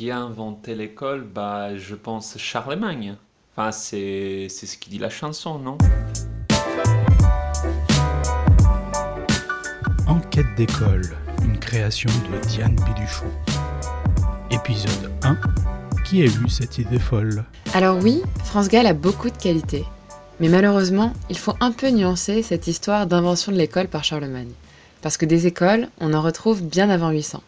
qui a inventé l'école Bah, je pense Charlemagne. Enfin, c'est c'est ce qui dit la chanson, non? Enquête d'école, une création de Diane Biduchon. Épisode 1. Qui a eu cette idée folle? Alors oui, France Gall a beaucoup de qualités. Mais malheureusement, il faut un peu nuancer cette histoire d'invention de l'école par Charlemagne. Parce que des écoles, on en retrouve bien avant 800.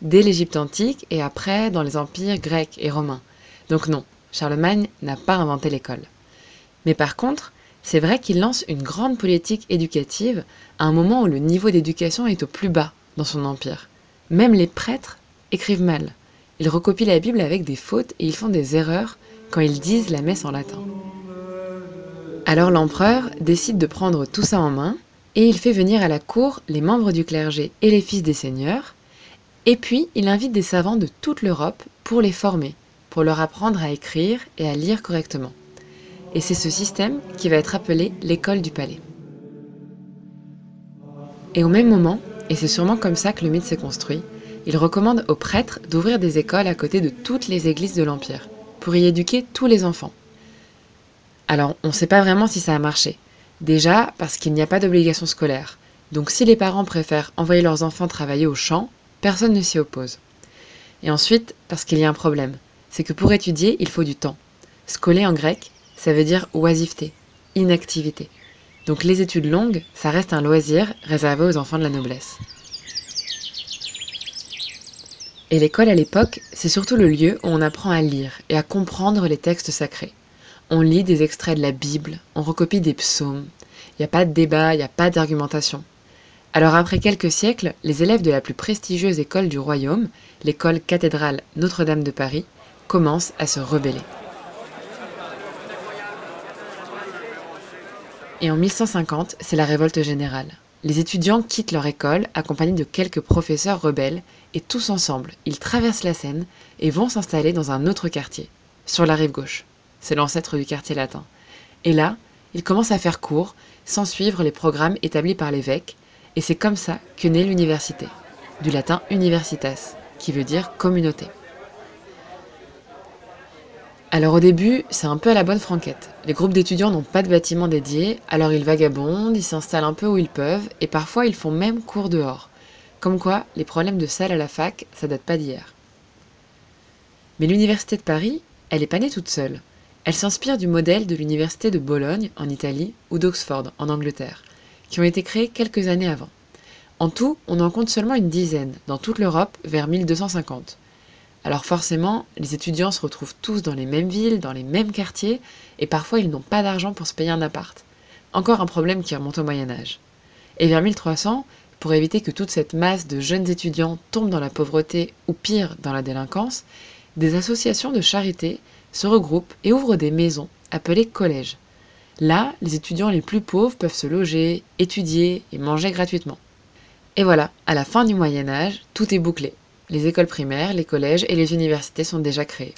Dès l'Égypte antique et après dans les empires grecs et romains. Donc non, Charlemagne n'a pas inventé l'école. Mais par contre, c'est vrai qu'il lance une grande politique éducative à un moment où le niveau d'éducation est au plus bas dans son empire. Même les prêtres écrivent mal. Ils recopient la Bible avec des fautes et ils font des erreurs quand ils disent la messe en latin. Alors l'empereur décide de prendre tout ça en main et il fait venir à la cour les membres du clergé et les fils des seigneurs, et puis il invite des savants de toute l'Europe pour les former, pour leur apprendre à écrire et à lire correctement. Et c'est ce système qui va être appelé l'école du palais. Et au même moment, et c'est sûrement comme ça que le mythe s'est construit, il recommande aux prêtres d'ouvrir des écoles à côté de toutes les églises de l'Empire, pour y éduquer tous les enfants. Alors, on ne sait pas vraiment si ça a marché. Déjà, parce qu'il n'y a pas d'obligation scolaire. Donc si les parents préfèrent envoyer leurs enfants travailler au champ, personne ne s'y oppose. Et ensuite, parce qu'il y a un problème. C'est que pour étudier, il faut du temps. Scoler en grec, ça veut dire oisiveté, inactivité. Donc les études longues, ça reste un loisir réservé aux enfants de la noblesse. Et l'école à l'époque, c'est surtout le lieu où on apprend à lire et à comprendre les textes sacrés. On lit des extraits de la Bible, on recopie des psaumes. Il n'y a pas de débat, il n'y a pas d'argumentation. Alors après quelques siècles, les élèves de la plus prestigieuse école du royaume, l'école cathédrale Notre-Dame de Paris, commencent à se rebeller. Et en 1150, c'est la révolte générale. Les étudiants quittent leur école accompagnés de quelques professeurs rebelles et tous ensemble, ils traversent la Seine et vont s'installer dans un autre quartier, sur la rive gauche. C'est l'ancêtre du quartier latin. Et là, ils commencent à faire cours, sans suivre les programmes établis par l'évêque, et c'est comme ça que naît l'université, du latin universitas, qui veut dire communauté. Alors au début, c'est un peu à la bonne franquette. Les groupes d'étudiants n'ont pas de bâtiment dédié, alors ils vagabondent, ils s'installent un peu où ils peuvent, et parfois ils font même cours dehors. Comme quoi, les problèmes de salle à la fac, ça date pas d'hier. Mais l'université de Paris, elle est pas née toute seule. Elle s'inspire du modèle de l'université de Bologne en Italie ou d'Oxford en Angleterre, qui ont été créées quelques années avant. En tout, on en compte seulement une dizaine dans toute l'Europe vers 1250. Alors forcément, les étudiants se retrouvent tous dans les mêmes villes, dans les mêmes quartiers, et parfois ils n'ont pas d'argent pour se payer un appart. Encore un problème qui remonte au Moyen Âge. Et vers 1300, pour éviter que toute cette masse de jeunes étudiants tombe dans la pauvreté ou pire dans la délinquance, des associations de charité se regroupent et ouvrent des maisons appelées collèges. Là, les étudiants les plus pauvres peuvent se loger, étudier et manger gratuitement. Et voilà, à la fin du Moyen Âge, tout est bouclé. Les écoles primaires, les collèges et les universités sont déjà créées.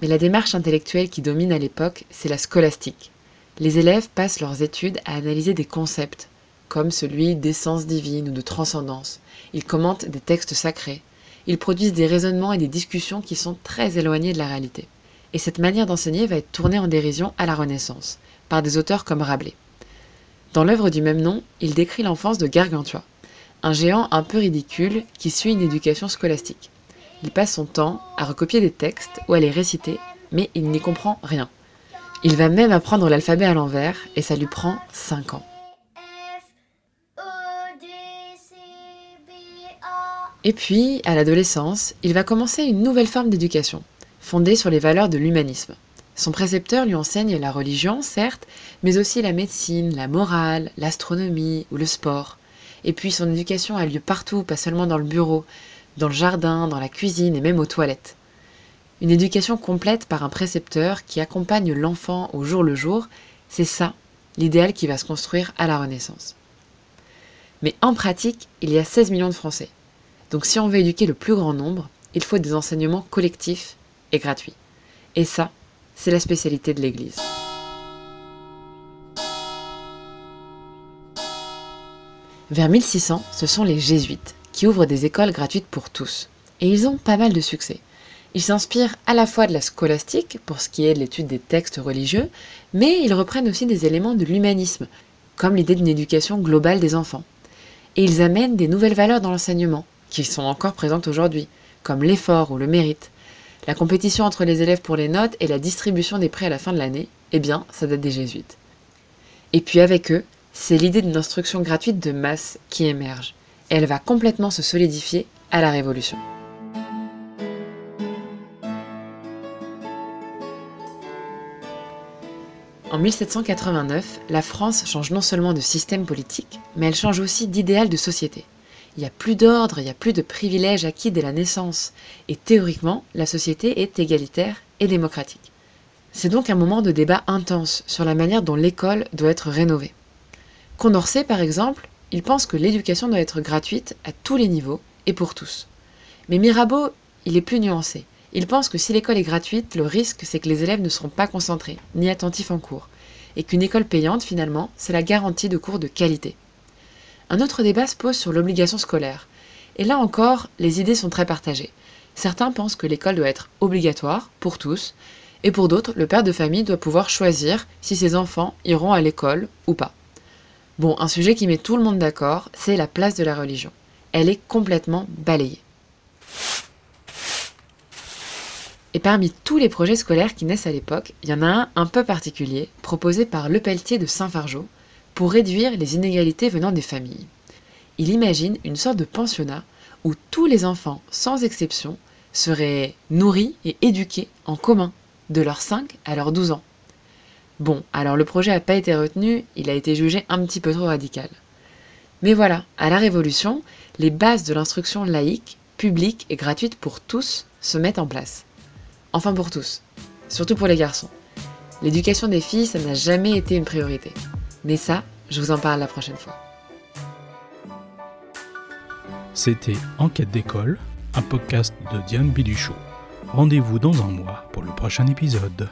Mais la démarche intellectuelle qui domine à l'époque, c'est la scolastique. Les élèves passent leurs études à analyser des concepts, comme celui d'essence divine ou de transcendance. Ils commentent des textes sacrés. Ils produisent des raisonnements et des discussions qui sont très éloignés de la réalité. Et cette manière d'enseigner va être tournée en dérision à la Renaissance, par des auteurs comme Rabelais. Dans l'œuvre du même nom, il décrit l'enfance de Gargantua, un géant un peu ridicule qui suit une éducation scolastique. Il passe son temps à recopier des textes ou à les réciter, mais il n'y comprend rien. Il va même apprendre l'alphabet à l'envers et ça lui prend 5 ans. Et puis, à l'adolescence, il va commencer une nouvelle forme d'éducation, fondée sur les valeurs de l'humanisme. Son précepteur lui enseigne la religion, certes, mais aussi la médecine, la morale, l'astronomie ou le sport. Et puis son éducation a lieu partout, pas seulement dans le bureau, dans le jardin, dans la cuisine et même aux toilettes. Une éducation complète par un précepteur qui accompagne l'enfant au jour le jour, c'est ça l'idéal qui va se construire à la Renaissance. Mais en pratique, il y a 16 millions de Français. Donc si on veut éduquer le plus grand nombre, il faut des enseignements collectifs et gratuits. Et ça, c'est la spécialité de l'Église. Vers 1600, ce sont les jésuites qui ouvrent des écoles gratuites pour tous. Et ils ont pas mal de succès. Ils s'inspirent à la fois de la scolastique, pour ce qui est de l'étude des textes religieux, mais ils reprennent aussi des éléments de l'humanisme, comme l'idée d'une éducation globale des enfants. Et ils amènent des nouvelles valeurs dans l'enseignement, qui sont encore présentes aujourd'hui, comme l'effort ou le mérite. La compétition entre les élèves pour les notes et la distribution des prêts à la fin de l'année, eh bien, ça date des jésuites. Et puis avec eux, c'est l'idée d'une instruction gratuite de masse qui émerge. Elle va complètement se solidifier à la Révolution. En 1789, la France change non seulement de système politique, mais elle change aussi d'idéal de société. Il n'y a plus d'ordre, il n'y a plus de privilèges acquis dès la naissance, et théoriquement, la société est égalitaire et démocratique. C'est donc un moment de débat intense sur la manière dont l'école doit être rénovée. Condorcet, par exemple, il pense que l'éducation doit être gratuite à tous les niveaux et pour tous. Mais Mirabeau, il est plus nuancé. Il pense que si l'école est gratuite, le risque c'est que les élèves ne seront pas concentrés, ni attentifs en cours, et qu'une école payante, finalement, c'est la garantie de cours de qualité. Un autre débat se pose sur l'obligation scolaire. Et là encore, les idées sont très partagées. Certains pensent que l'école doit être obligatoire pour tous, et pour d'autres, le père de famille doit pouvoir choisir si ses enfants iront à l'école ou pas. Bon, un sujet qui met tout le monde d'accord, c'est la place de la religion. Elle est complètement balayée. Et parmi tous les projets scolaires qui naissent à l'époque, il y en a un un peu particulier, proposé par Le Pelletier de Saint-Fargeau, pour réduire les inégalités venant des familles. Il imagine une sorte de pensionnat où tous les enfants, sans exception, seraient nourris et éduqués en commun, de leurs 5 à leurs 12 ans. Bon, alors le projet n'a pas été retenu, il a été jugé un petit peu trop radical. Mais voilà, à la Révolution, les bases de l'instruction laïque, publique et gratuite pour tous se mettent en place. Enfin pour tous, surtout pour les garçons. L'éducation des filles, ça n'a jamais été une priorité. Mais ça, je vous en parle la prochaine fois. C'était Enquête d'école, un podcast de Diane Biduchot. Rendez-vous dans un mois pour le prochain épisode.